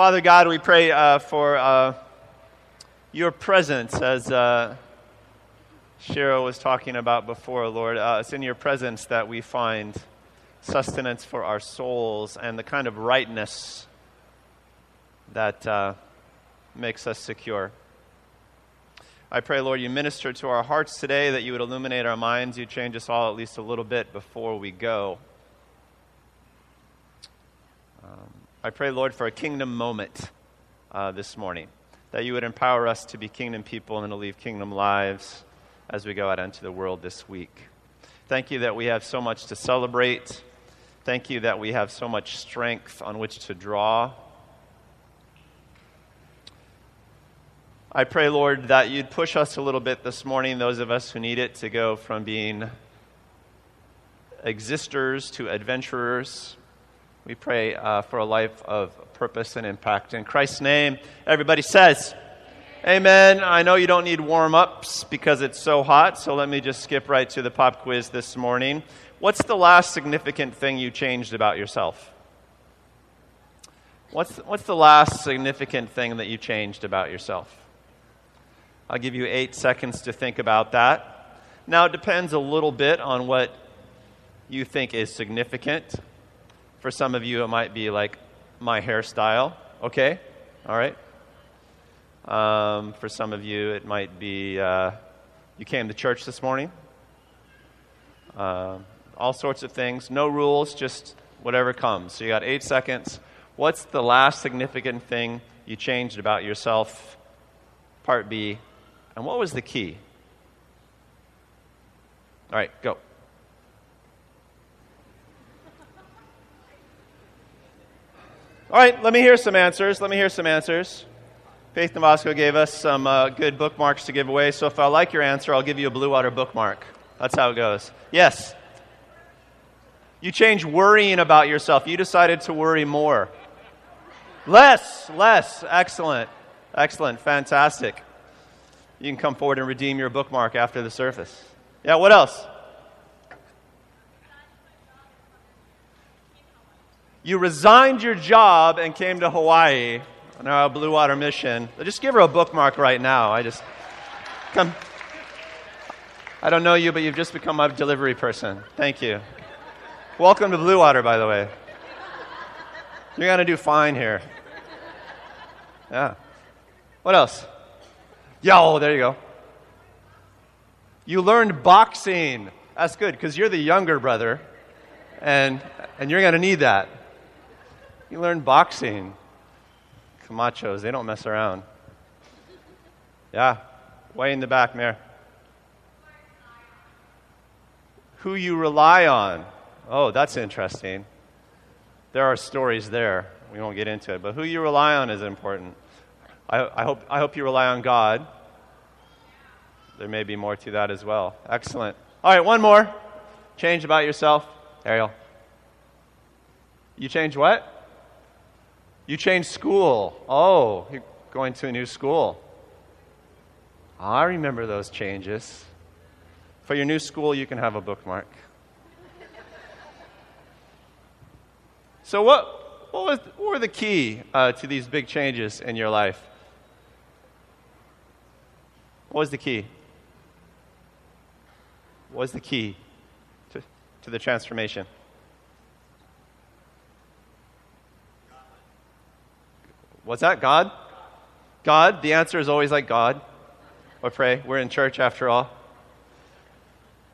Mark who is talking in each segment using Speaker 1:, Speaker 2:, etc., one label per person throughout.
Speaker 1: Father God, we pray uh, for uh, your presence as uh, Cheryl was talking about before, Lord. Uh, it's in your presence that we find sustenance for our souls and the kind of rightness that uh, makes us secure. I pray, Lord, you minister to our hearts today, that you would illuminate our minds, you change us all at least a little bit before we go. Um, I pray, Lord, for a kingdom moment uh, this morning, that you would empower us to be kingdom people and to live kingdom lives as we go out into the world this week. Thank you that we have so much to celebrate. Thank you that we have so much strength on which to draw. I pray, Lord, that you'd push us a little bit this morning, those of us who need it, to go from being existers to adventurers. We pray uh, for a life of purpose and impact. In Christ's name, everybody says, Amen. Amen. I know you don't need warm ups because it's so hot, so let me just skip right to the pop quiz this morning. What's the last significant thing you changed about yourself? What's, what's the last significant thing that you changed about yourself? I'll give you eight seconds to think about that. Now, it depends a little bit on what you think is significant. For some of you, it might be like my hairstyle. Okay? All right? Um, for some of you, it might be uh, you came to church this morning. Uh, all sorts of things. No rules, just whatever comes. So you got eight seconds. What's the last significant thing you changed about yourself? Part B. And what was the key? All right, go. All right, let me hear some answers. Let me hear some answers. Faith Navasco gave us some uh, good bookmarks to give away, so if I like your answer, I'll give you a Blue Water bookmark. That's how it goes. Yes? You change worrying about yourself. You decided to worry more. Less, less. Excellent. Excellent. Fantastic. You can come forward and redeem your bookmark after the service. Yeah, what else? You resigned your job and came to Hawaii on our Blue Water mission. Just give her a bookmark right now. I just come. I don't know you, but you've just become my delivery person. Thank you. Welcome to Blue Water, by the way. You're going to do fine here. Yeah. What else? Yo, there you go. You learned boxing. That's good because you're the younger brother, and, and you're going to need that. You learned boxing. Camachos, they don't mess around. Yeah, way in the back, Mayor. Who you rely on. Oh, that's interesting. There are stories there. We won't get into it, but who you rely on is important. I, I, hope, I hope you rely on God. There may be more to that as well. Excellent. All right, one more. Change about yourself. Ariel. You change what? You change school. Oh, you're going to a new school. I remember those changes. For your new school, you can have a bookmark. So, what, what, was, what were the key uh, to these big changes in your life? What was the key? What was the key to, to the transformation? What's that? God? God? The answer is always like God. Or pray. We're in church after all.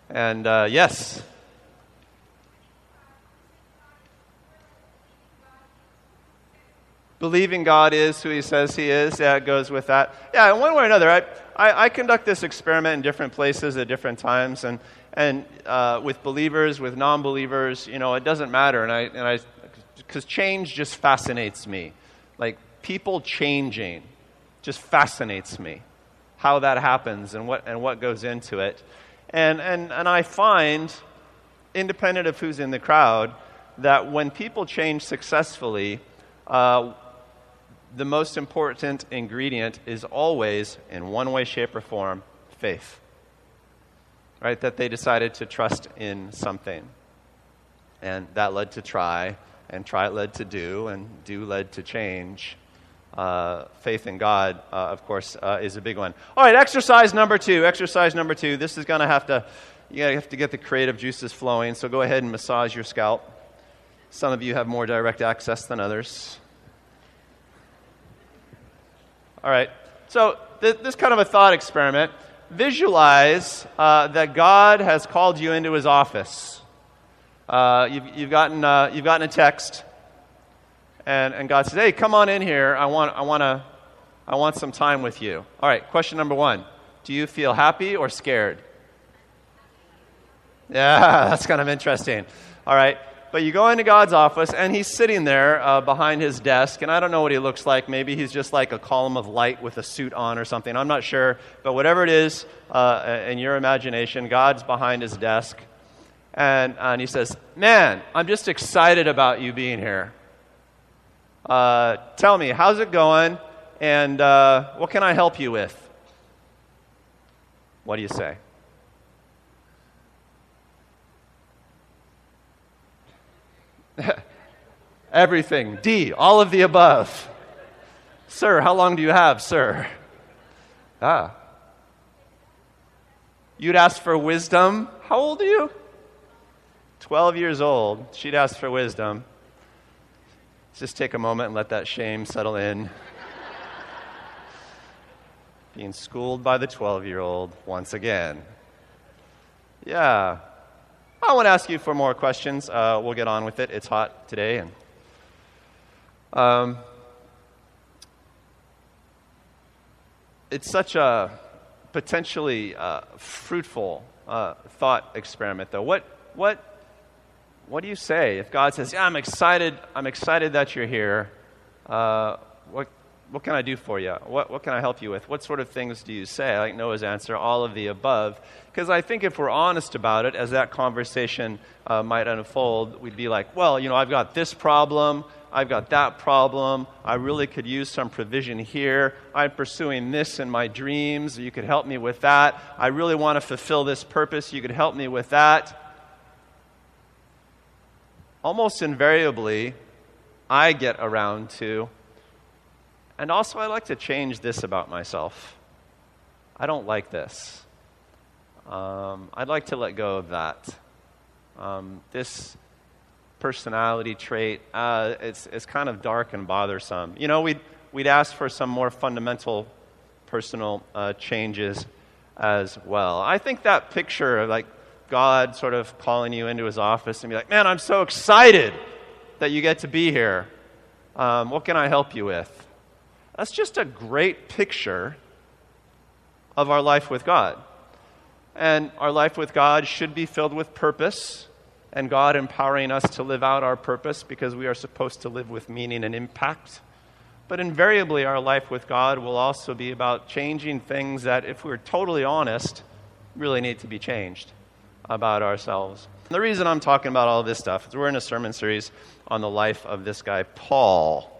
Speaker 1: And uh, yes, believing God is who He says He is. Yeah, it goes with that. Yeah, in one way or another, I, I, I conduct this experiment in different places at different times, and, and uh, with believers, with non believers, you know, it doesn't matter. And I, and I, because change just fascinates me. Like people changing just fascinates me. How that happens and what, and what goes into it. And, and, and I find, independent of who's in the crowd, that when people change successfully, uh, the most important ingredient is always, in one way, shape, or form, faith. Right? That they decided to trust in something. And that led to try, and try led to do, and do led to change. Uh, faith in God, uh, of course, uh, is a big one. All right, exercise number two. Exercise number two. This is going to have to, you have to get the creative juices flowing. So go ahead and massage your scalp. Some of you have more direct access than others. All right. So th- this kind of a thought experiment. Visualize uh, that God has called you into His office. Uh, you've, you've, gotten, you've gotten a text and, and God says, hey, come on in here. I want, I, want to, I want some time with you. All right, question number one Do you feel happy or scared? Yeah, that's kind of interesting. All right, but you go into God's office, and he's sitting there uh, behind his desk, and I don't know what he looks like. Maybe he's just like a column of light with a suit on or something. I'm not sure. But whatever it is uh, in your imagination, God's behind his desk. And, and he says, Man, I'm just excited about you being here. Uh, tell me, how's it going? And uh, what can I help you with? What do you say? Everything. D, all of the above. Sir, how long do you have, sir? Ah. You'd ask for wisdom. How old are you? 12 years old. She'd ask for wisdom. Just take a moment and let that shame settle in. Being schooled by the 12 year old once again. Yeah. I want to ask you for more questions. Uh, we'll get on with it. It's hot today. And, um, it's such a potentially uh, fruitful uh, thought experiment, though. What, what what do you say if God says, "Yeah, I'm excited. I'm excited that you're here. Uh, what what can I do for you? What what can I help you with? What sort of things do you say?" I like Noah's answer, all of the above, because I think if we're honest about it, as that conversation uh, might unfold, we'd be like, "Well, you know, I've got this problem." I've got that problem. I really could use some provision here. I'm pursuing this in my dreams. You could help me with that. I really want to fulfill this purpose. You could help me with that almost invariably, I get around to. And also, I like to change this about myself. I don't like this. Um, I'd like to let go of that. Um, this personality trait, uh, it's, it's kind of dark and bothersome. You know, we'd, we'd ask for some more fundamental personal uh, changes as well. I think that picture, like God sort of calling you into his office and be like, man, I'm so excited that you get to be here. Um, what can I help you with? That's just a great picture of our life with God. And our life with God should be filled with purpose and God empowering us to live out our purpose because we are supposed to live with meaning and impact. But invariably, our life with God will also be about changing things that, if we're totally honest, really need to be changed about ourselves. The reason I'm talking about all this stuff is we're in a sermon series on the life of this guy, Paul.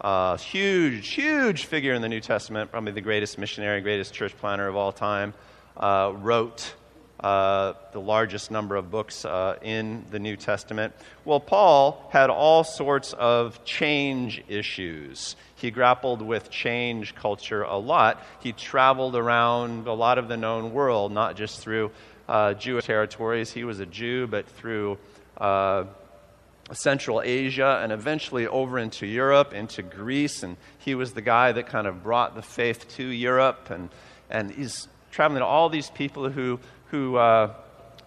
Speaker 1: Uh, huge, huge figure in the New Testament, probably the greatest missionary, greatest church planter of all time. Uh, wrote uh, the largest number of books uh, in the New Testament. Well, Paul had all sorts of change issues. He grappled with change culture a lot. He traveled around a lot of the known world, not just through uh, Jewish territories. He was a Jew, but through uh, Central Asia and eventually over into Europe, into Greece. And he was the guy that kind of brought the faith to Europe. And, and he's traveling to all these people who, who, uh,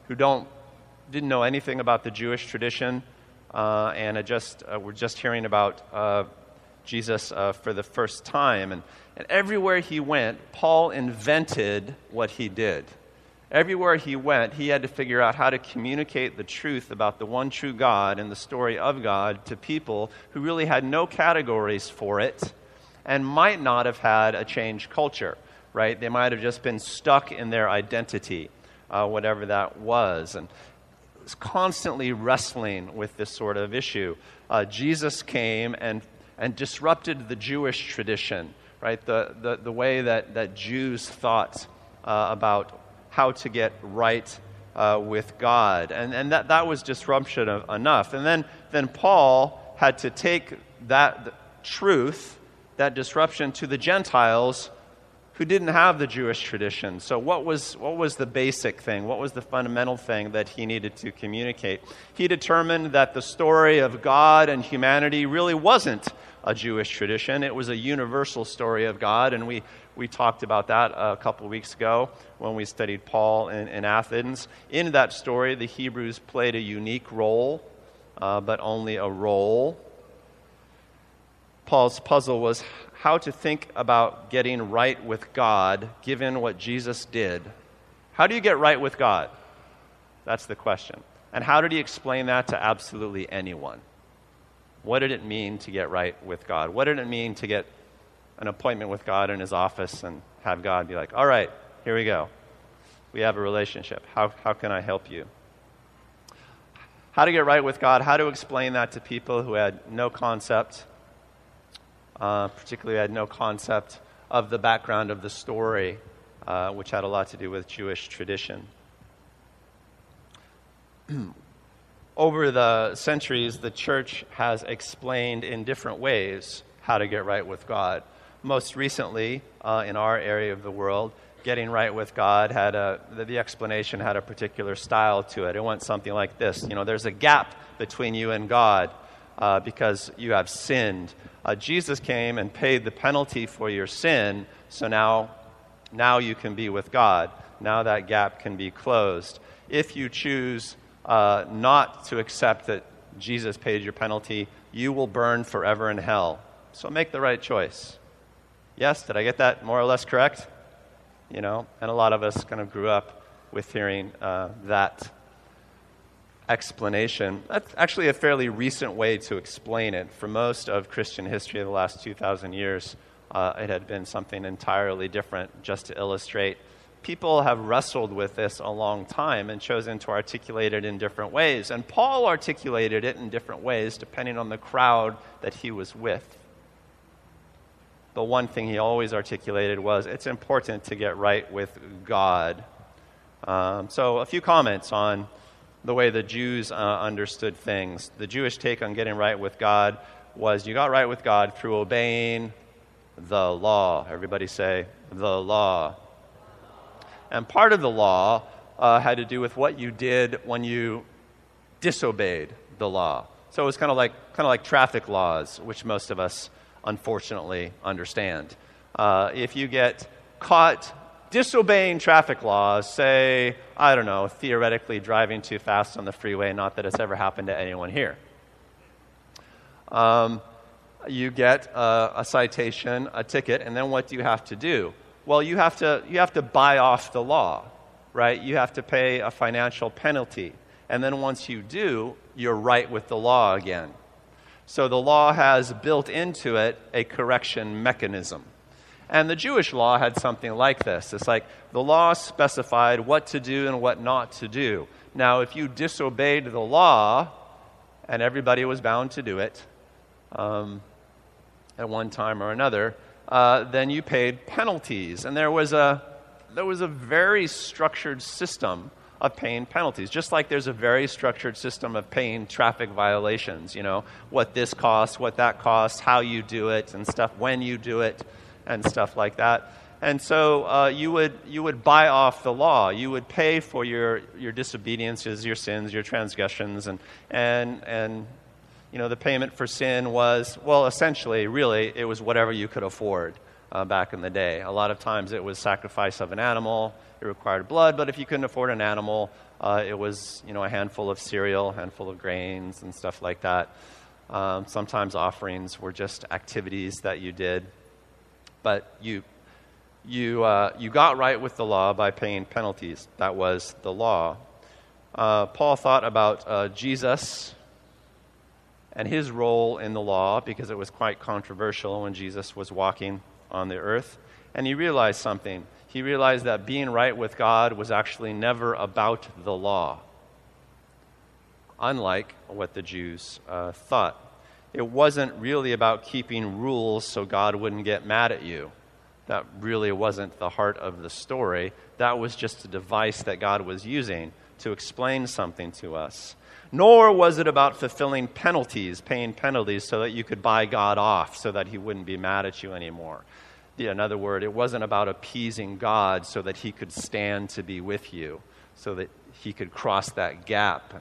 Speaker 1: who don't, didn't know anything about the Jewish tradition uh, and just, uh, were just hearing about uh, Jesus uh, for the first time. And, and everywhere he went, Paul invented what he did. Everywhere he went, he had to figure out how to communicate the truth about the one true God and the story of God to people who really had no categories for it and might not have had a changed culture, right? They might have just been stuck in their identity, uh, whatever that was. And was constantly wrestling with this sort of issue. Uh, Jesus came and, and disrupted the Jewish tradition, right? The, the, the way that, that Jews thought uh, about how to get right uh, with God. And, and that, that was disruption of, enough. And then, then Paul had to take that truth that disruption to the Gentiles who didn't have the Jewish tradition. So, what was, what was the basic thing? What was the fundamental thing that he needed to communicate? He determined that the story of God and humanity really wasn't a Jewish tradition, it was a universal story of God. And we, we talked about that a couple weeks ago when we studied Paul in, in Athens. In that story, the Hebrews played a unique role, uh, but only a role. Paul's puzzle was how to think about getting right with God given what Jesus did. How do you get right with God? That's the question. And how did he explain that to absolutely anyone? What did it mean to get right with God? What did it mean to get an appointment with God in his office and have God be like, all right, here we go. We have a relationship. How, how can I help you? How to get right with God, how to explain that to people who had no concept uh, particularly, had no concept of the background of the story, uh, which had a lot to do with Jewish tradition. Over the centuries, the church has explained in different ways how to get right with God. Most recently, uh, in our area of the world, getting right with God had a, the, the explanation had a particular style to it. It went something like this You know, there's a gap between you and God uh, because you have sinned. Uh, Jesus came and paid the penalty for your sin, so now, now you can be with God. Now that gap can be closed. If you choose uh, not to accept that Jesus paid your penalty, you will burn forever in hell. So make the right choice. Yes, did I get that more or less correct? You know, and a lot of us kind of grew up with hearing uh, that explanation. That's actually a fairly recent way to explain it. For most of Christian history of the last 2,000 years, uh, it had been something entirely different, just to illustrate. People have wrestled with this a long time and chosen to articulate it in different ways. And Paul articulated it in different ways depending on the crowd that he was with. The one thing he always articulated was it's important to get right with God. Um, so, a few comments on the way the Jews uh, understood things. The Jewish take on getting right with God was you got right with God through obeying the law. Everybody say, the law. And part of the law uh, had to do with what you did when you disobeyed the law. So it was kind of like, kind of like traffic laws, which most of us unfortunately understand. Uh, if you get caught disobeying traffic laws, say, I don't know, theoretically driving too fast on the freeway, not that it's ever happened to anyone here. Um, you get a, a citation, a ticket, and then what do you have to do? Well, you have to, you have to buy off the law, right? You have to pay a financial penalty. And then once you do, you're right with the law again. So the law has built into it a correction mechanism. And the Jewish law had something like this. It's like the law specified what to do and what not to do. Now, if you disobeyed the law, and everybody was bound to do it um, at one time or another, uh, then you paid penalties. And there was, a, there was a very structured system of paying penalties, just like there's a very structured system of paying traffic violations. You know, what this costs, what that costs, how you do it, and stuff, when you do it and stuff like that. And so uh, you, would, you would buy off the law. You would pay for your, your disobediences, your sins, your transgressions. And, and, and, you know, the payment for sin was, well, essentially, really, it was whatever you could afford uh, back in the day. A lot of times it was sacrifice of an animal. It required blood, but if you couldn't afford an animal, uh, it was, you know, a handful of cereal, handful of grains, and stuff like that. Um, sometimes offerings were just activities that you did but you, you, uh, you got right with the law by paying penalties. That was the law. Uh, Paul thought about uh, Jesus and his role in the law because it was quite controversial when Jesus was walking on the earth. And he realized something. He realized that being right with God was actually never about the law, unlike what the Jews uh, thought it wasn't really about keeping rules so God wouldn't get mad at you. That really wasn't the heart of the story. That was just a device that God was using to explain something to us. Nor was it about fulfilling penalties, paying penalties so that you could buy God off so that he wouldn't be mad at you anymore. In other words, it wasn't about appeasing God so that he could stand to be with you, so that he could cross that gap.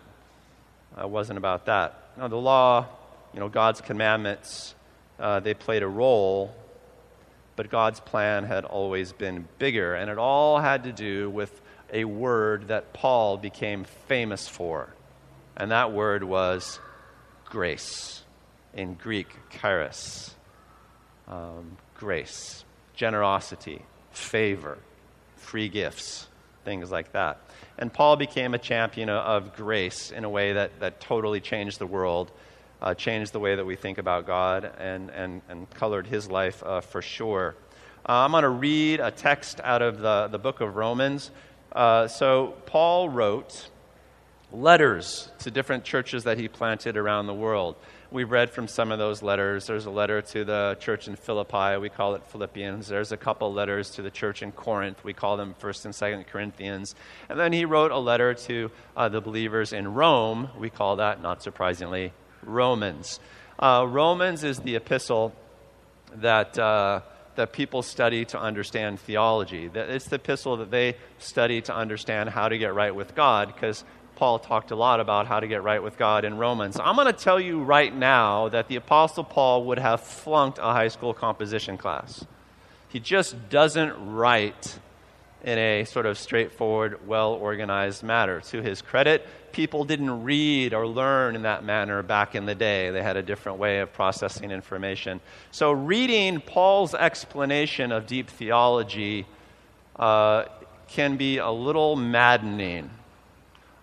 Speaker 1: It wasn't about that. Now, the law, you know, God's commandments, uh, they played a role, but God's plan had always been bigger, and it all had to do with a word that Paul became famous for, and that word was grace. In Greek, charis. Um, grace, generosity, favor, free gifts, things like that. And Paul became a champion of grace in a way that, that totally changed the world, uh, changed the way that we think about God, and, and, and colored his life uh, for sure. Uh, I'm going to read a text out of the, the book of Romans. Uh, so, Paul wrote letters to different churches that he planted around the world. We've read from some of those letters. There's a letter to the church in Philippi. We call it Philippians. There's a couple letters to the church in Corinth. We call them 1st and 2nd Corinthians. And then he wrote a letter to uh, the believers in Rome. We call that, not surprisingly, Romans. Uh, Romans is the epistle that. That people study to understand theology. It's the epistle that they study to understand how to get right with God, because Paul talked a lot about how to get right with God in Romans. I'm going to tell you right now that the Apostle Paul would have flunked a high school composition class. He just doesn't write in a sort of straightforward, well organized manner. To his credit, people didn't read or learn in that manner back in the day. They had a different way of processing information. So, reading Paul's explanation of deep theology uh, can be a little maddening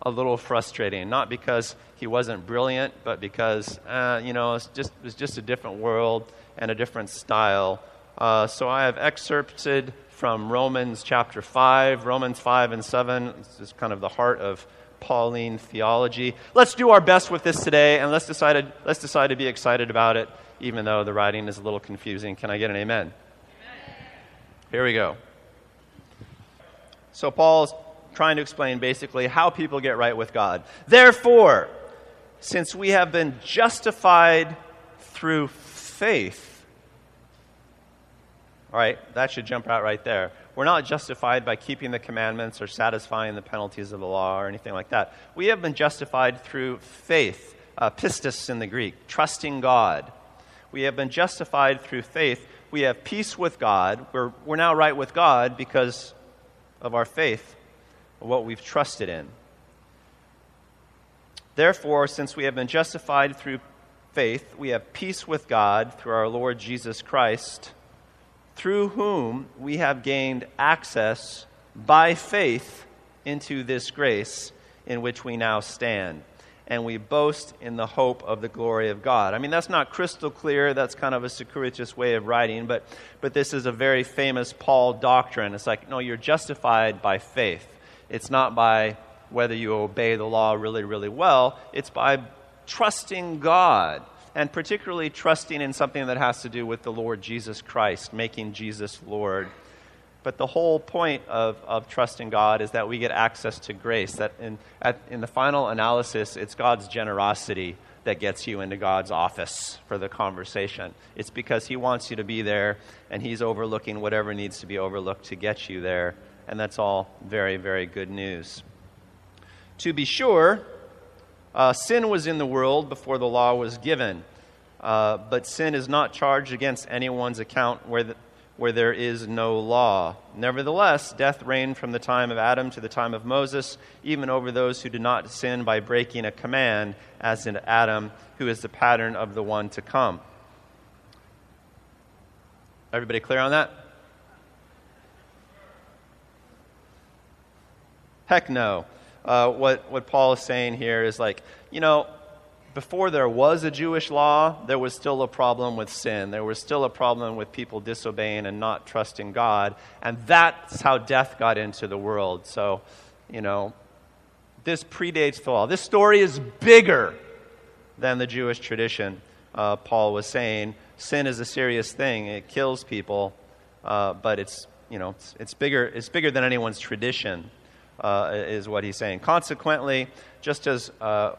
Speaker 1: a little frustrating. Not because he wasn't brilliant, but because, uh, you know, it's just, it was just a different world and a different style. Uh, so I have excerpted from Romans chapter 5, Romans 5 and 7. This is kind of the heart of Pauline theology. Let's do our best with this today, and let's decide, let's decide to be excited about it, even though the writing is a little confusing. Can I get an amen? amen. Here we go. So Paul's trying to explain basically how people get right with God. Therefore, since we have been justified through faith, all right, that should jump out right there. We're not justified by keeping the commandments or satisfying the penalties of the law or anything like that. We have been justified through faith, uh, pistis in the Greek, trusting God. We have been justified through faith. We have peace with God. We're, we're now right with God because of our faith what we've trusted in. Therefore, since we have been justified through faith, we have peace with God through our Lord Jesus Christ, through whom we have gained access by faith into this grace in which we now stand. And we boast in the hope of the glory of God. I mean, that's not crystal clear. That's kind of a circuitous way of writing, but, but this is a very famous Paul doctrine. It's like, no, you're justified by faith. It's not by whether you obey the law really, really well, it's by trusting God, and particularly trusting in something that has to do with the Lord Jesus Christ, making Jesus Lord. But the whole point of, of trusting God is that we get access to grace. That in, at, in the final analysis, it's God's generosity that gets you into God's office for the conversation. It's because He wants you to be there, and He's overlooking whatever needs to be overlooked to get you there and that's all very, very good news. To be sure, uh, sin was in the world before the law was given, uh, but sin is not charged against anyone's account where, the, where there is no law. Nevertheless, death reigned from the time of Adam to the time of Moses, even over those who did not sin by breaking a command, as in Adam, who is the pattern of the one to come. Everybody clear on that? Heck no. Uh, what, what Paul is saying here is like, you know, before there was a Jewish law, there was still a problem with sin. There was still a problem with people disobeying and not trusting God. And that's how death got into the world. So, you know, this predates the law. This story is bigger than the Jewish tradition. Uh, Paul was saying sin is a serious thing, it kills people, uh, but it's, you know, it's, it's, bigger, it's bigger than anyone's tradition. Uh, is what he's saying. Consequently, just as uh,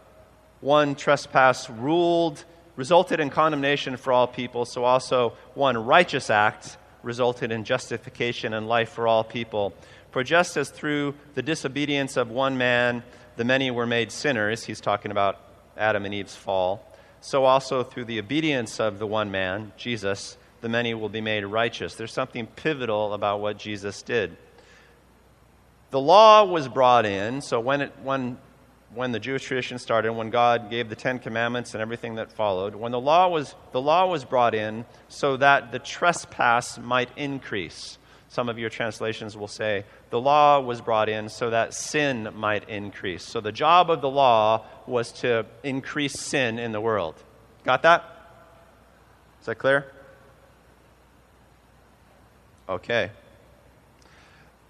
Speaker 1: one trespass ruled, resulted in condemnation for all people, so also one righteous act resulted in justification and life for all people. For just as through the disobedience of one man the many were made sinners, he's talking about Adam and Eve's fall, so also through the obedience of the one man, Jesus, the many will be made righteous. There's something pivotal about what Jesus did. The law was brought in, so when, it, when, when the Jewish tradition started, when God gave the Ten Commandments and everything that followed, when the law was, the law was brought in so that the trespass might increase. Some of your translations will say the law was brought in so that sin might increase. So the job of the law was to increase sin in the world. Got that? Is that clear? Okay.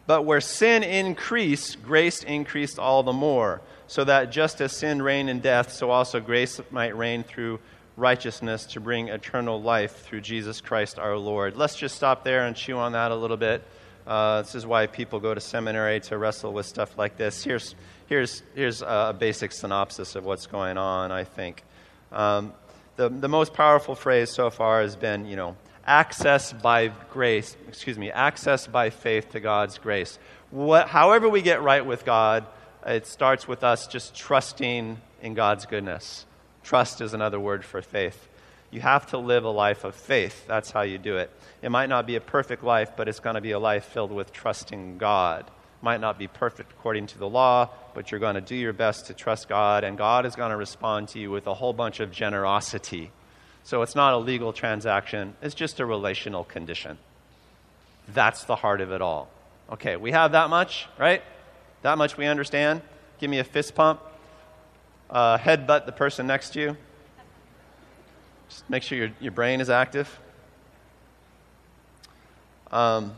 Speaker 1: But where sin increased, grace increased all the more, so that just as sin reigned in death, so also grace might reign through righteousness to bring eternal life through Jesus Christ our Lord. Let's just stop there and chew on that a little bit. Uh, this is why people go to seminary to wrestle with stuff like this. Here's, here's, here's a basic synopsis of what's going on, I think. Um, the, the most powerful phrase so far has been, you know, access by grace, excuse me, access by faith to God's grace. What, however, we get right with God, it starts with us just trusting in God's goodness. Trust is another word for faith. You have to live a life of faith. That's how you do it. It might not be a perfect life, but it's going to be a life filled with trusting God. Might not be perfect according to the law, but you're going to do your best to trust God, and God is going to respond to you with a whole bunch of generosity. So it's not a legal transaction, it's just a relational condition. That's the heart of it all. Okay, we have that much, right? That much we understand. Give me a fist pump. Uh, headbutt the person next to you. Just make sure your, your brain is active. Um,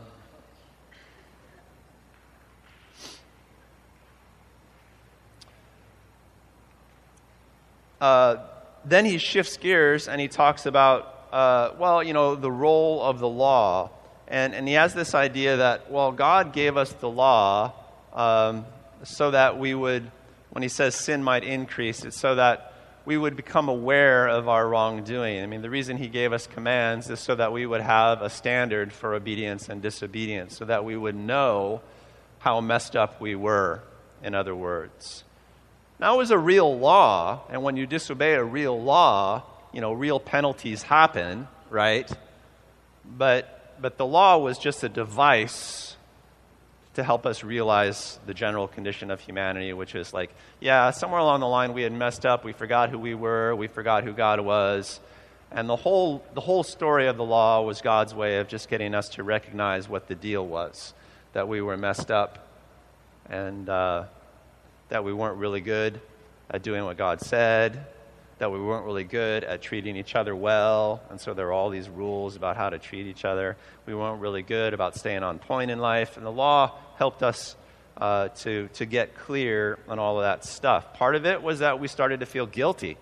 Speaker 1: uh, then he shifts gears and he talks about, uh, well, you know, the role of the law. And, and he has this idea that, well, God gave us the law um, so that we would, when he says sin might increase, it's so that we would become aware of our wrongdoing. I mean, the reason he gave us commands is so that we would have a standard for obedience and disobedience, so that we would know how messed up we were, in other words. Now, it was a real law, and when you disobey a real law, you know, real penalties happen, right? But, but the law was just a device to help us realize the general condition of humanity, which is like, yeah, somewhere along the line we had messed up, we forgot who we were, we forgot who God was. And the whole, the whole story of the law was God's way of just getting us to recognize what the deal was that we were messed up and uh, that we weren't really good at doing what God said, that we weren't really good at treating each other well, and so there are all these rules about how to treat each other. We weren't really good about staying on point in life, and the law helped us uh, to, to get clear on all of that stuff. Part of it was that we started to feel guilty,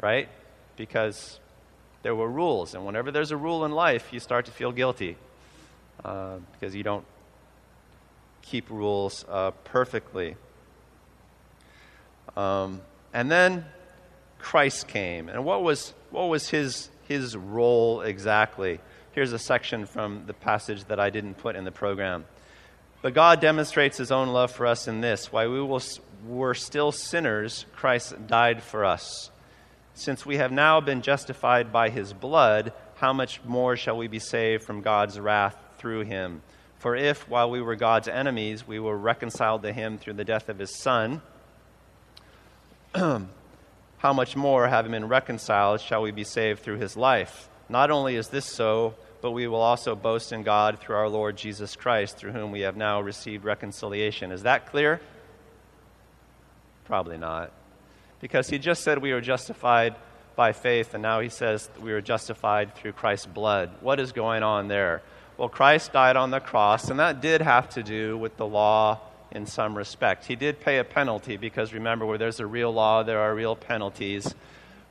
Speaker 1: right? Because there were rules, and whenever there's a rule in life, you start to feel guilty uh, because you don't keep rules uh, perfectly. Um, and then Christ came. And what was, what was his, his role exactly? Here's a section from the passage that I didn't put in the program. But God demonstrates his own love for us in this while we will, were still sinners, Christ died for us. Since we have now been justified by his blood, how much more shall we be saved from God's wrath through him? For if, while we were God's enemies, we were reconciled to him through the death of his Son, how much more, having been reconciled, shall we be saved through his life? Not only is this so, but we will also boast in God through our Lord Jesus Christ, through whom we have now received reconciliation. Is that clear? Probably not. Because he just said we were justified by faith, and now he says we were justified through Christ's blood. What is going on there? Well, Christ died on the cross, and that did have to do with the law in some respect. He did pay a penalty because remember, where there's a real law, there are real penalties.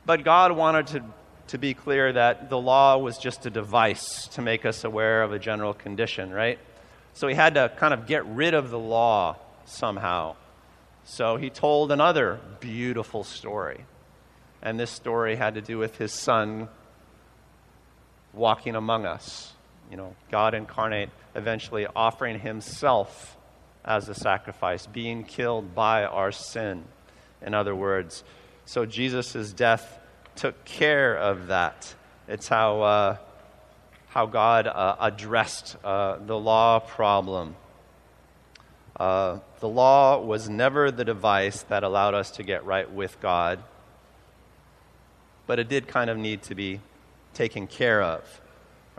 Speaker 1: But God wanted to, to be clear that the law was just a device to make us aware of a general condition, right? So he had to kind of get rid of the law somehow. So he told another beautiful story. And this story had to do with his son walking among us. You know, God incarnate, eventually offering himself as a sacrifice, being killed by our sin, in other words. So Jesus' death took care of that. It's how, uh, how God uh, addressed uh, the law problem. Uh, the law was never the device that allowed us to get right with God, but it did kind of need to be taken care of.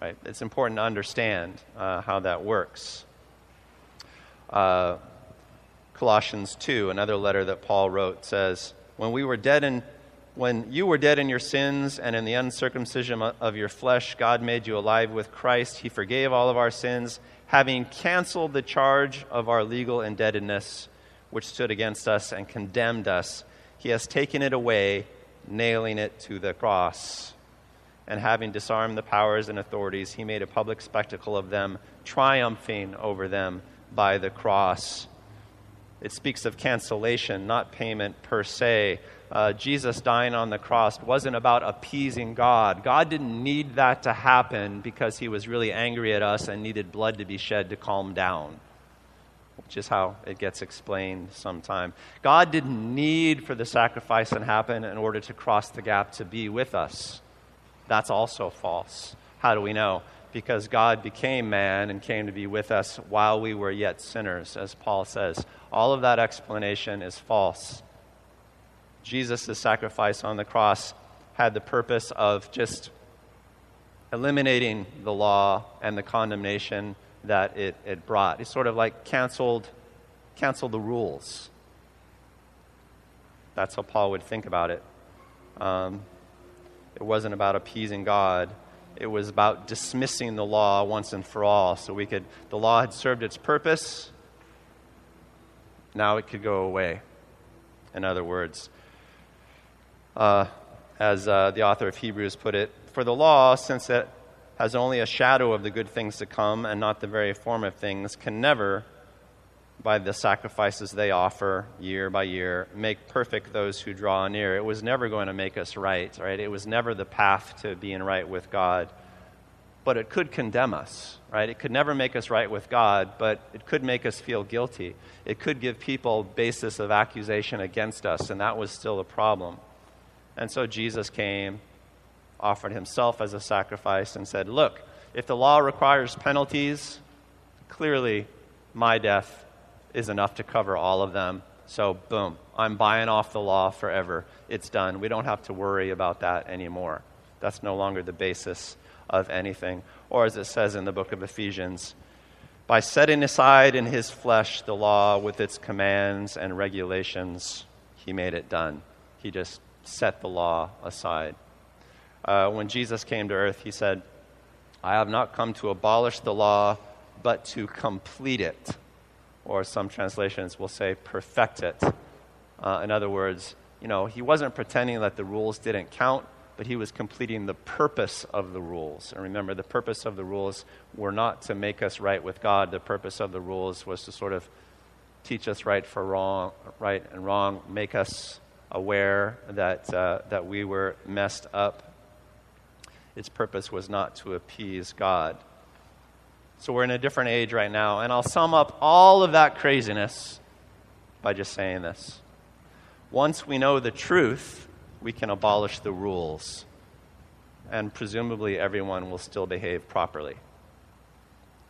Speaker 1: Right? It's important to understand uh, how that works. Uh, Colossians 2, another letter that Paul wrote, says, When we were dead in when you were dead in your sins and in the uncircumcision of your flesh, God made you alive with Christ. He forgave all of our sins, having canceled the charge of our legal indebtedness, which stood against us and condemned us. He has taken it away, nailing it to the cross. And having disarmed the powers and authorities, he made a public spectacle of them, triumphing over them by the cross. It speaks of cancellation, not payment per se uh, Jesus dying on the cross wasn't about appeasing God. God didn't need that to happen because he was really angry at us and needed blood to be shed to calm down, which is how it gets explained sometime. God didn't need for the sacrifice to happen in order to cross the gap to be with us. That's also false. How do we know? Because God became man and came to be with us while we were yet sinners, as Paul says. All of that explanation is false. Jesus' sacrifice on the cross had the purpose of just eliminating the law and the condemnation that it, it brought. It sort of like canceled, canceled the rules. That's how Paul would think about it. Um, it wasn't about appeasing God. It was about dismissing the law once and for all. So we could, the law had served its purpose. Now it could go away. In other words, uh, as uh, the author of Hebrews put it, for the law, since it has only a shadow of the good things to come and not the very form of things, can never, by the sacrifices they offer year by year, make perfect those who draw near. It was never going to make us right, right? It was never the path to being right with God. But it could condemn us, right? It could never make us right with God, but it could make us feel guilty. It could give people basis of accusation against us, and that was still a problem. And so Jesus came, offered himself as a sacrifice, and said, Look, if the law requires penalties, clearly my death is enough to cover all of them. So, boom, I'm buying off the law forever. It's done. We don't have to worry about that anymore. That's no longer the basis of anything. Or, as it says in the book of Ephesians, by setting aside in his flesh the law with its commands and regulations, he made it done. He just set the law aside. Uh, when Jesus came to earth, he said, I have not come to abolish the law, but to complete it. Or some translations will say, perfect it. Uh, in other words, you know, he wasn't pretending that the rules didn't count, but he was completing the purpose of the rules. And remember, the purpose of the rules were not to make us right with God. The purpose of the rules was to sort of teach us right for wrong, right and wrong, make us aware that, uh, that we were messed up. Its purpose was not to appease God. So we're in a different age right now, and I'll sum up all of that craziness by just saying this. Once we know the truth, we can abolish the rules, and presumably everyone will still behave properly.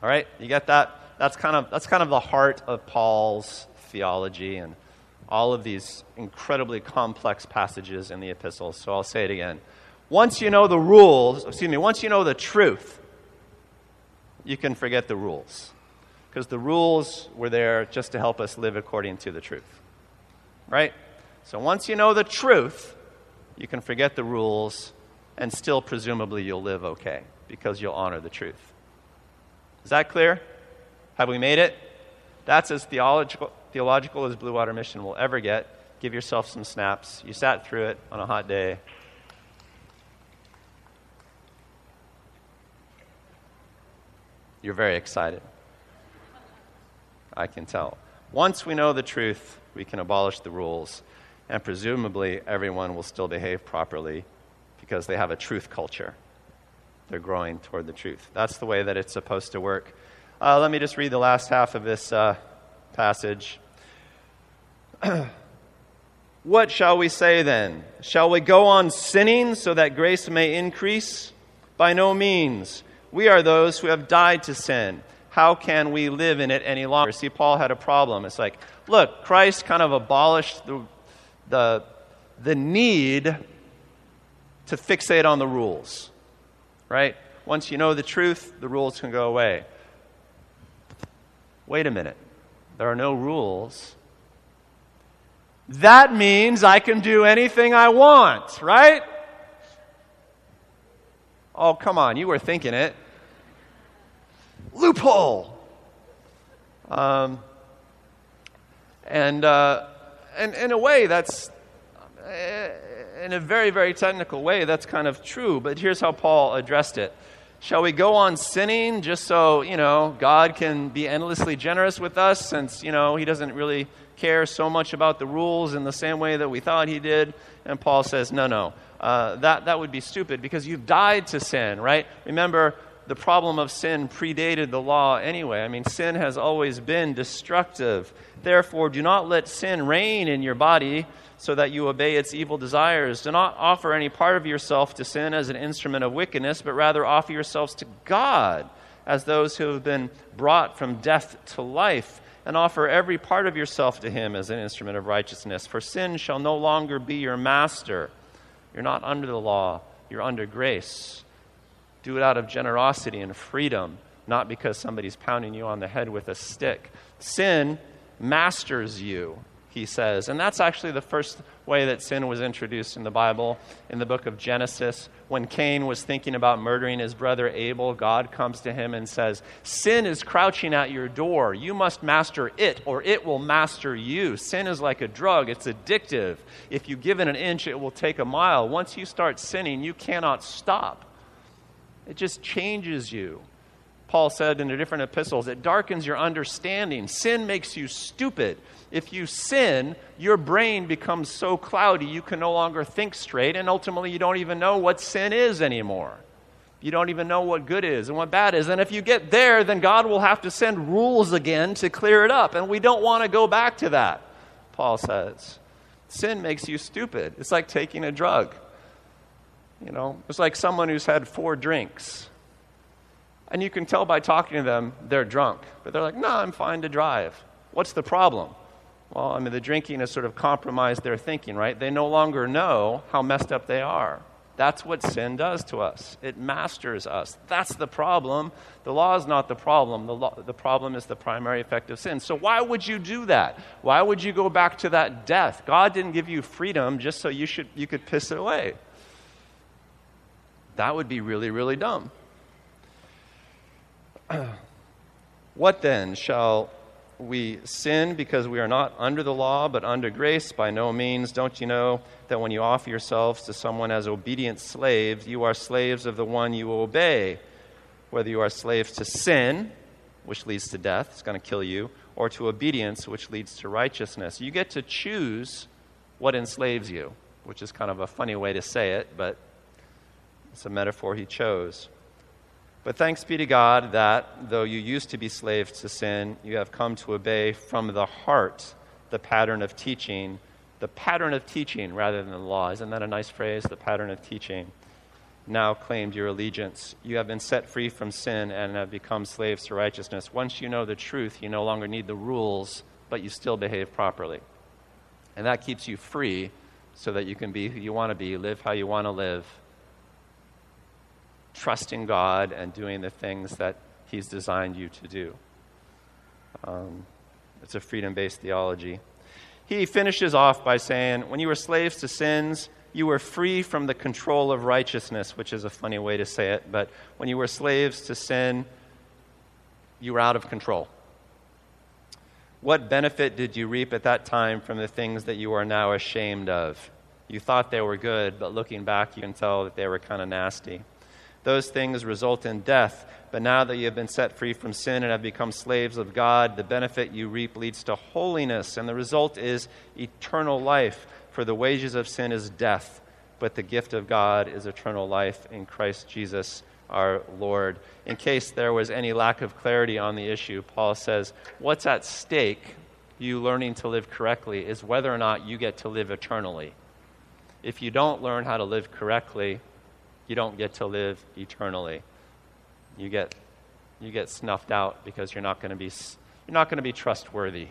Speaker 1: All right, you get that? That's kind of, that's kind of the heart of Paul's theology and all of these incredibly complex passages in the epistles. So I'll say it again. Once you know the rules, excuse me, once you know the truth, you can forget the rules. Because the rules were there just to help us live according to the truth. Right? So once you know the truth, you can forget the rules, and still, presumably, you'll live okay because you'll honor the truth. Is that clear? Have we made it? That's as theological, theological as Blue Water Mission will ever get. Give yourself some snaps. You sat through it on a hot day. You're very excited. I can tell. Once we know the truth, we can abolish the rules, and presumably everyone will still behave properly because they have a truth culture. They're growing toward the truth. That's the way that it's supposed to work. Uh, let me just read the last half of this uh, passage. what shall we say then? Shall we go on sinning so that grace may increase? By no means. We are those who have died to sin. How can we live in it any longer? See, Paul had a problem. It's like, look, Christ kind of abolished the, the, the need to fixate on the rules, right? Once you know the truth, the rules can go away. Wait a minute. There are no rules. That means I can do anything I want, right? Oh, come on, you were thinking it. Loophole. Um, and, uh, and in a way, that's, in a very, very technical way, that's kind of true. But here's how Paul addressed it. Shall we go on sinning just so, you know, God can be endlessly generous with us since, you know, he doesn't really care so much about the rules in the same way that we thought he did? And Paul says, no, no. Uh, that, that would be stupid because you've died to sin, right? Remember, the problem of sin predated the law anyway. I mean, sin has always been destructive. Therefore, do not let sin reign in your body so that you obey its evil desires. Do not offer any part of yourself to sin as an instrument of wickedness, but rather offer yourselves to God as those who have been brought from death to life, and offer every part of yourself to Him as an instrument of righteousness. For sin shall no longer be your master. You're not under the law, you're under grace. Do it out of generosity and freedom, not because somebody's pounding you on the head with a stick. Sin masters you, he says. And that's actually the first way that sin was introduced in the Bible, in the book of Genesis. When Cain was thinking about murdering his brother Abel, God comes to him and says, Sin is crouching at your door. You must master it, or it will master you. Sin is like a drug, it's addictive. If you give it an inch, it will take a mile. Once you start sinning, you cannot stop. It just changes you. Paul said in the different epistles, it darkens your understanding. Sin makes you stupid. If you sin, your brain becomes so cloudy you can no longer think straight, and ultimately you don't even know what sin is anymore. You don't even know what good is and what bad is. And if you get there, then God will have to send rules again to clear it up. And we don't want to go back to that, Paul says. Sin makes you stupid. It's like taking a drug. You know, it's like someone who's had four drinks. And you can tell by talking to them they're drunk. But they're like, no, I'm fine to drive. What's the problem? Well, I mean, the drinking has sort of compromised their thinking, right? They no longer know how messed up they are. That's what sin does to us. It masters us. That's the problem. The law is not the problem. The, law, the problem is the primary effect of sin. So, why would you do that? Why would you go back to that death? God didn't give you freedom just so you, should, you could piss it away. That would be really, really dumb. what then? Shall we sin because we are not under the law but under grace? By no means. Don't you know that when you offer yourselves to someone as obedient slaves, you are slaves of the one you obey? Whether you are slaves to sin, which leads to death, it's going to kill you, or to obedience, which leads to righteousness. You get to choose what enslaves you, which is kind of a funny way to say it, but it's a metaphor he chose. But thanks be to God that, though you used to be slaves to sin, you have come to obey from the heart the pattern of teaching, the pattern of teaching rather than the law. Isn't that a nice phrase? The pattern of teaching. Now claimed your allegiance. You have been set free from sin and have become slaves to righteousness. Once you know the truth, you no longer need the rules, but you still behave properly. And that keeps you free so that you can be who you want to be, live how you want to live, trusting God and doing the things that He's designed you to do. Um, it's a freedom based theology. He finishes off by saying, When you were slaves to sins, you were free from the control of righteousness, which is a funny way to say it, but when you were slaves to sin, you were out of control. What benefit did you reap at that time from the things that you are now ashamed of? You thought they were good, but looking back, you can tell that they were kind of nasty. Those things result in death. But now that you have been set free from sin and have become slaves of God, the benefit you reap leads to holiness, and the result is eternal life. For the wages of sin is death, but the gift of God is eternal life in Christ Jesus our Lord. In case there was any lack of clarity on the issue, Paul says, What's at stake, you learning to live correctly, is whether or not you get to live eternally. If you don't learn how to live correctly, you don't get to live eternally you get, you get snuffed out because you're not going to be, you're not going to be trustworthy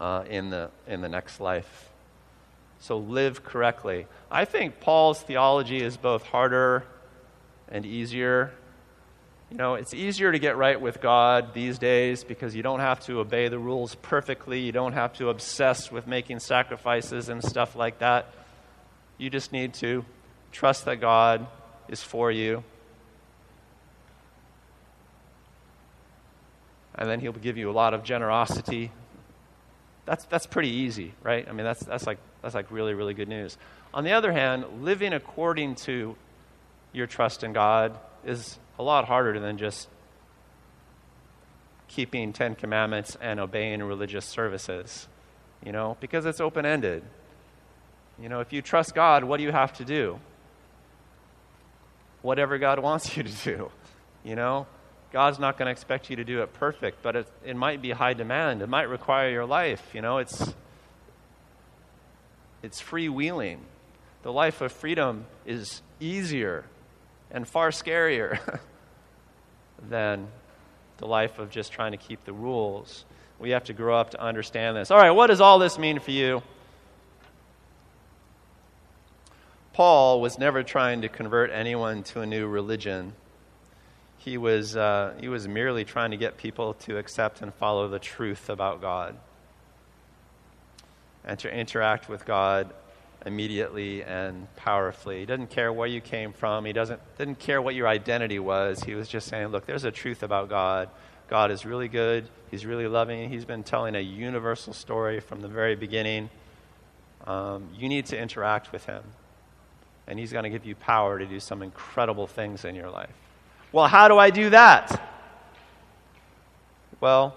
Speaker 1: uh, in, the, in the next life. So live correctly. I think Paul's theology is both harder and easier. You know, it's easier to get right with God these days because you don't have to obey the rules perfectly. You don't have to obsess with making sacrifices and stuff like that. You just need to trust that God is for you and then he'll give you a lot of generosity. That's, that's pretty easy, right? I mean, that's, that's, like, that's like really, really good news. On the other hand, living according to your trust in God is a lot harder than just keeping Ten Commandments and obeying religious services, you know, because it's open ended. You know, if you trust God, what do you have to do? Whatever God wants you to do, you know? God's not going to expect you to do it perfect, but it, it might be high demand. It might require your life. You know, it's, it's freewheeling. The life of freedom is easier and far scarier than the life of just trying to keep the rules. We have to grow up to understand this. All right, what does all this mean for you? Paul was never trying to convert anyone to a new religion he was, uh, he was merely trying to get people to accept and follow the truth about God and to interact with God immediately and powerfully. He doesn't care where you came from. He doesn't didn't care what your identity was. He was just saying, look, there's a truth about God. God is really good. He's really loving. He's been telling a universal story from the very beginning. Um, you need to interact with him. And he's going to give you power to do some incredible things in your life. Well, how do I do that? Well,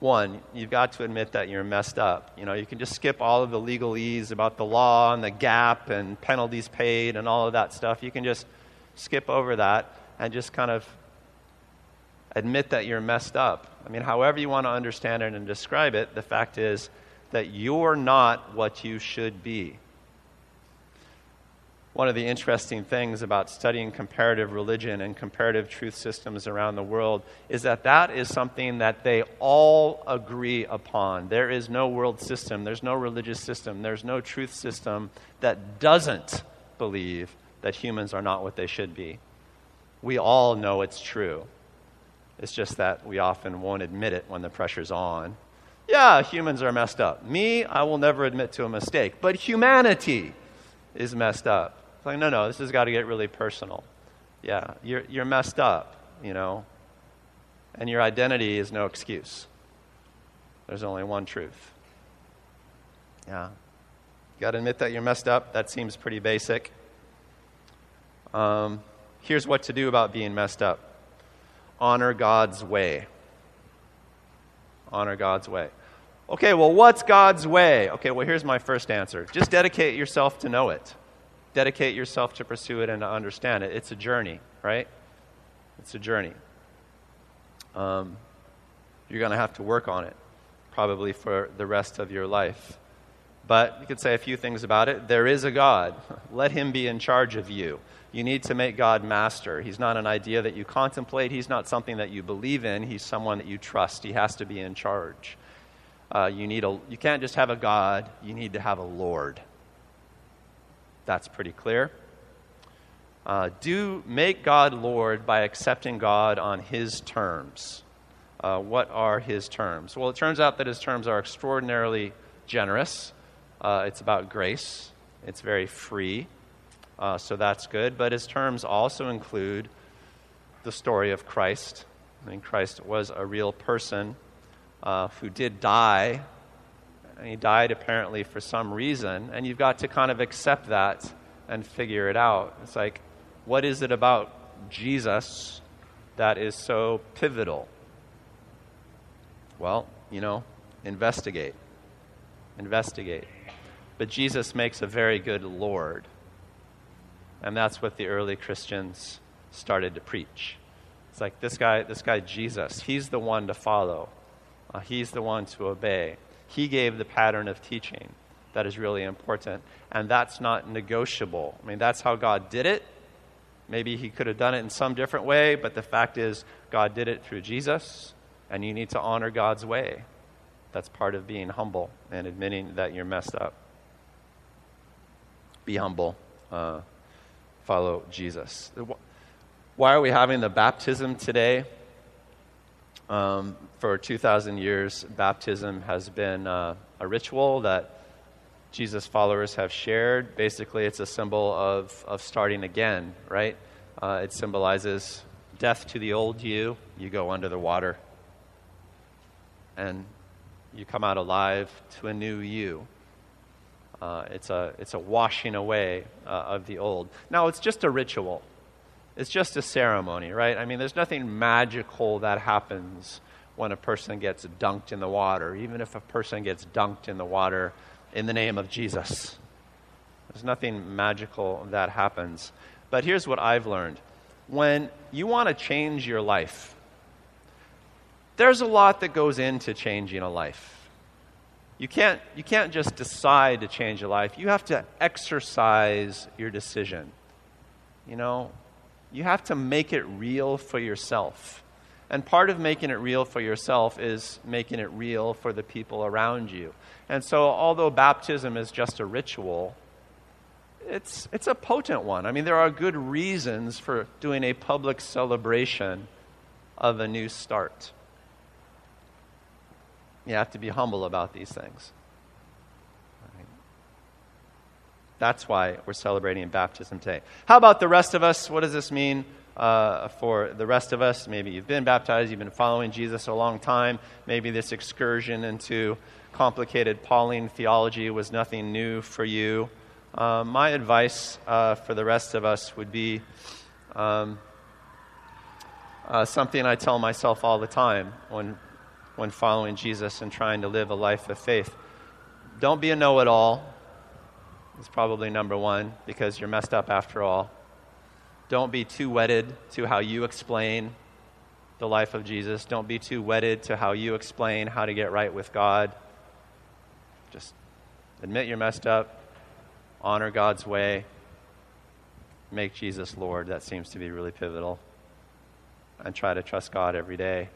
Speaker 1: one, you've got to admit that you're messed up. You know, you can just skip all of the legalese about the law and the gap and penalties paid and all of that stuff. You can just skip over that and just kind of admit that you're messed up. I mean, however you want to understand it and describe it, the fact is that you're not what you should be one of the interesting things about studying comparative religion and comparative truth systems around the world is that that is something that they all agree upon. There is no world system, there's no religious system, there's no truth system that doesn't believe that humans are not what they should be. We all know it's true. It's just that we often won't admit it when the pressure's on. Yeah, humans are messed up. Me, I will never admit to a mistake. But humanity is messed up. It's like, no, no, this has got to get really personal. Yeah, you're, you're messed up, you know, and your identity is no excuse. There's only one truth. Yeah. You got to admit that you're messed up. That seems pretty basic. Um, here's what to do about being messed up honor God's way. Honor God's way. Okay, well, what's God's way? Okay, well, here's my first answer just dedicate yourself to know it dedicate yourself to pursue it and to understand it. It's a journey, right? It's a journey. Um, you're going to have to work on it probably for the rest of your life. But you could say a few things about it. There is a God. Let Him be in charge of you. You need to make God master. He's not an idea that you contemplate, He's not something that you believe in. He's someone that you trust. He has to be in charge. Uh, you, need a, you can't just have a God, you need to have a Lord. That's pretty clear. Uh, do make God Lord by accepting God on His terms. Uh, what are His terms? Well, it turns out that His terms are extraordinarily generous. Uh, it's about grace, it's very free, uh, so that's good. But His terms also include the story of Christ. I mean, Christ was a real person uh, who did die and he died apparently for some reason, and you've got to kind of accept that and figure it out. It's like, what is it about Jesus that is so pivotal? Well, you know, investigate. Investigate. But Jesus makes a very good Lord. And that's what the early Christians started to preach. It's like this guy, this guy Jesus, he's the one to follow. Uh, he's the one to obey. He gave the pattern of teaching that is really important. And that's not negotiable. I mean, that's how God did it. Maybe he could have done it in some different way, but the fact is, God did it through Jesus, and you need to honor God's way. That's part of being humble and admitting that you're messed up. Be humble. Uh, follow Jesus. Why are we having the baptism today? Um, for 2,000 years, baptism has been uh, a ritual that Jesus followers have shared. Basically, it's a symbol of, of starting again, right? Uh, it symbolizes death to the old you. You go under the water, and you come out alive to a new you. Uh, it's, a, it's a washing away uh, of the old. Now, it's just a ritual, it's just a ceremony, right? I mean, there's nothing magical that happens when a person gets dunked in the water, even if a person gets dunked in the water in the name of Jesus. There's nothing magical that happens. But here's what I've learned when you want to change your life, there's a lot that goes into changing a life. You can't, you can't just decide to change your life. You have to exercise your decision. You know, you have to make it real for yourself. And part of making it real for yourself is making it real for the people around you. And so, although baptism is just a ritual, it's, it's a potent one. I mean, there are good reasons for doing a public celebration of a new start. You have to be humble about these things. That's why we're celebrating baptism today. How about the rest of us? What does this mean uh, for the rest of us? Maybe you've been baptized, you've been following Jesus a long time. Maybe this excursion into complicated Pauline theology was nothing new for you. Uh, my advice uh, for the rest of us would be um, uh, something I tell myself all the time when when following Jesus and trying to live a life of faith. Don't be a know it all. It's probably number one because you're messed up after all. Don't be too wedded to how you explain the life of Jesus. Don't be too wedded to how you explain how to get right with God. Just admit you're messed up, honor God's way, make Jesus Lord. That seems to be really pivotal. And try to trust God every day.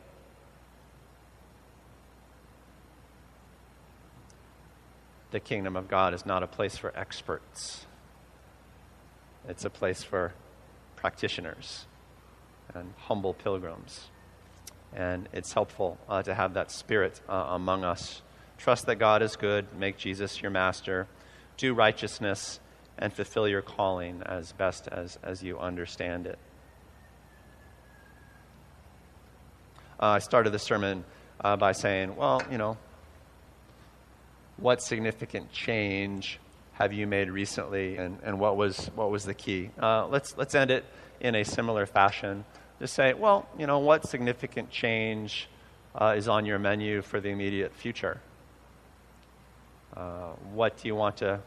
Speaker 1: The kingdom of God is not a place for experts, it's a place for practitioners and humble pilgrims. And it's helpful uh, to have that spirit uh, among us. Trust that God is good, make Jesus your master, do righteousness, and fulfill your calling as best as, as you understand it. Uh, I started the sermon uh, by saying, well, you know, what significant change have you made recently, and, and what, was, what was the key? Uh, let's, let's end it in a similar fashion. Just say, well, you know, what significant change uh, is on your menu for the immediate future? Uh, what do you want to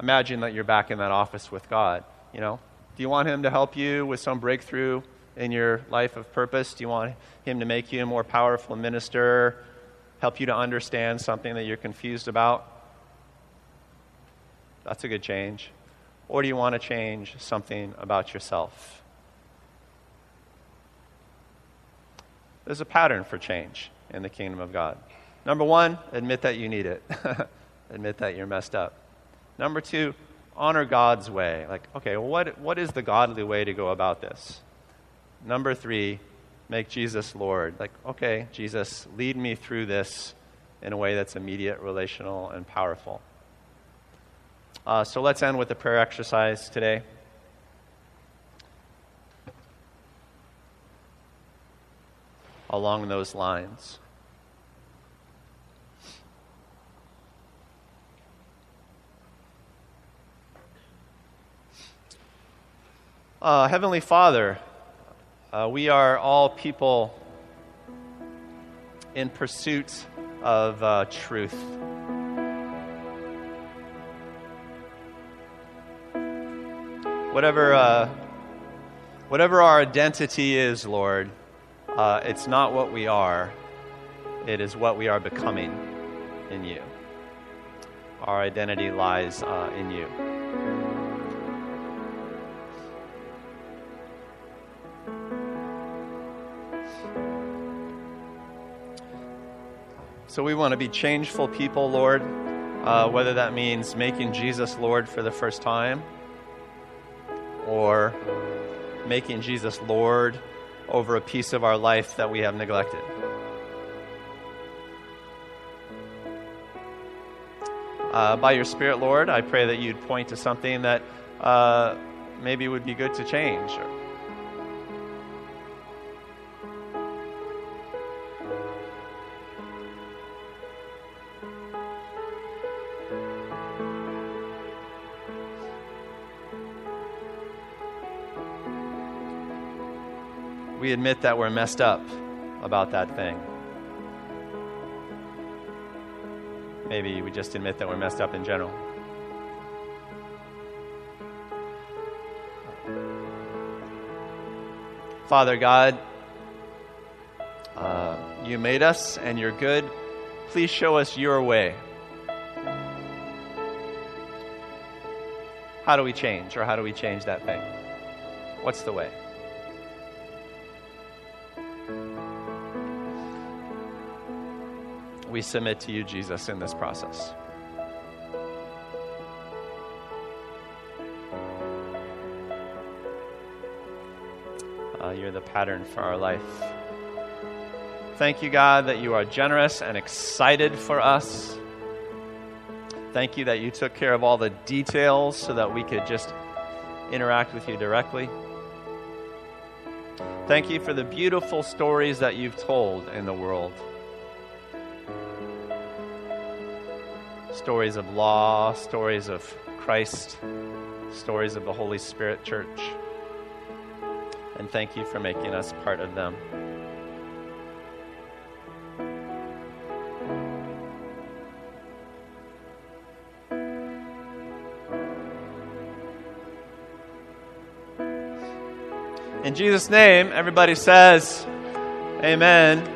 Speaker 1: imagine that you're back in that office with God? You know, do you want Him to help you with some breakthrough in your life of purpose? Do you want Him to make you a more powerful minister? Help you to understand something that you're confused about? That's a good change. Or do you want to change something about yourself? There's a pattern for change in the kingdom of God. Number one, admit that you need it, admit that you're messed up. Number two, honor God's way. Like, okay, what, what is the godly way to go about this? Number three, make Jesus Lord. Like, okay, Jesus, lead me through this in a way that's immediate, relational, and powerful. Uh, so let's end with a prayer exercise today. Along those lines. Uh, Heavenly Father, Uh, we are all people in pursuit of uh, truth. Whatever, uh, whatever our identity is, Lord, uh, it's not what we are, it is what we are becoming in you. Our identity lies uh, in you. So we want to be changeful people, Lord, uh, whether that means making Jesus Lord for the first time or making Jesus Lord over a piece of our life that we have neglected. Uh, by your Spirit, Lord, I pray that you'd point to something that uh, maybe would be good to change. Admit that we're messed up about that thing. Maybe we just admit that we're messed up in general. Father God, uh, you made us and you're good. Please show us your way. How do we change, or how do we change that thing? What's the way? We submit to you, Jesus, in this process. Uh, you're the pattern for our life. Thank you, God, that you are generous and excited for us. Thank you that you took care of all the details so that we could just interact with you directly. Thank you for the beautiful stories that you've told in the world. Stories of law, stories of Christ, stories of the Holy Spirit Church. And thank you for making us part of them. In Jesus' name, everybody says, Amen.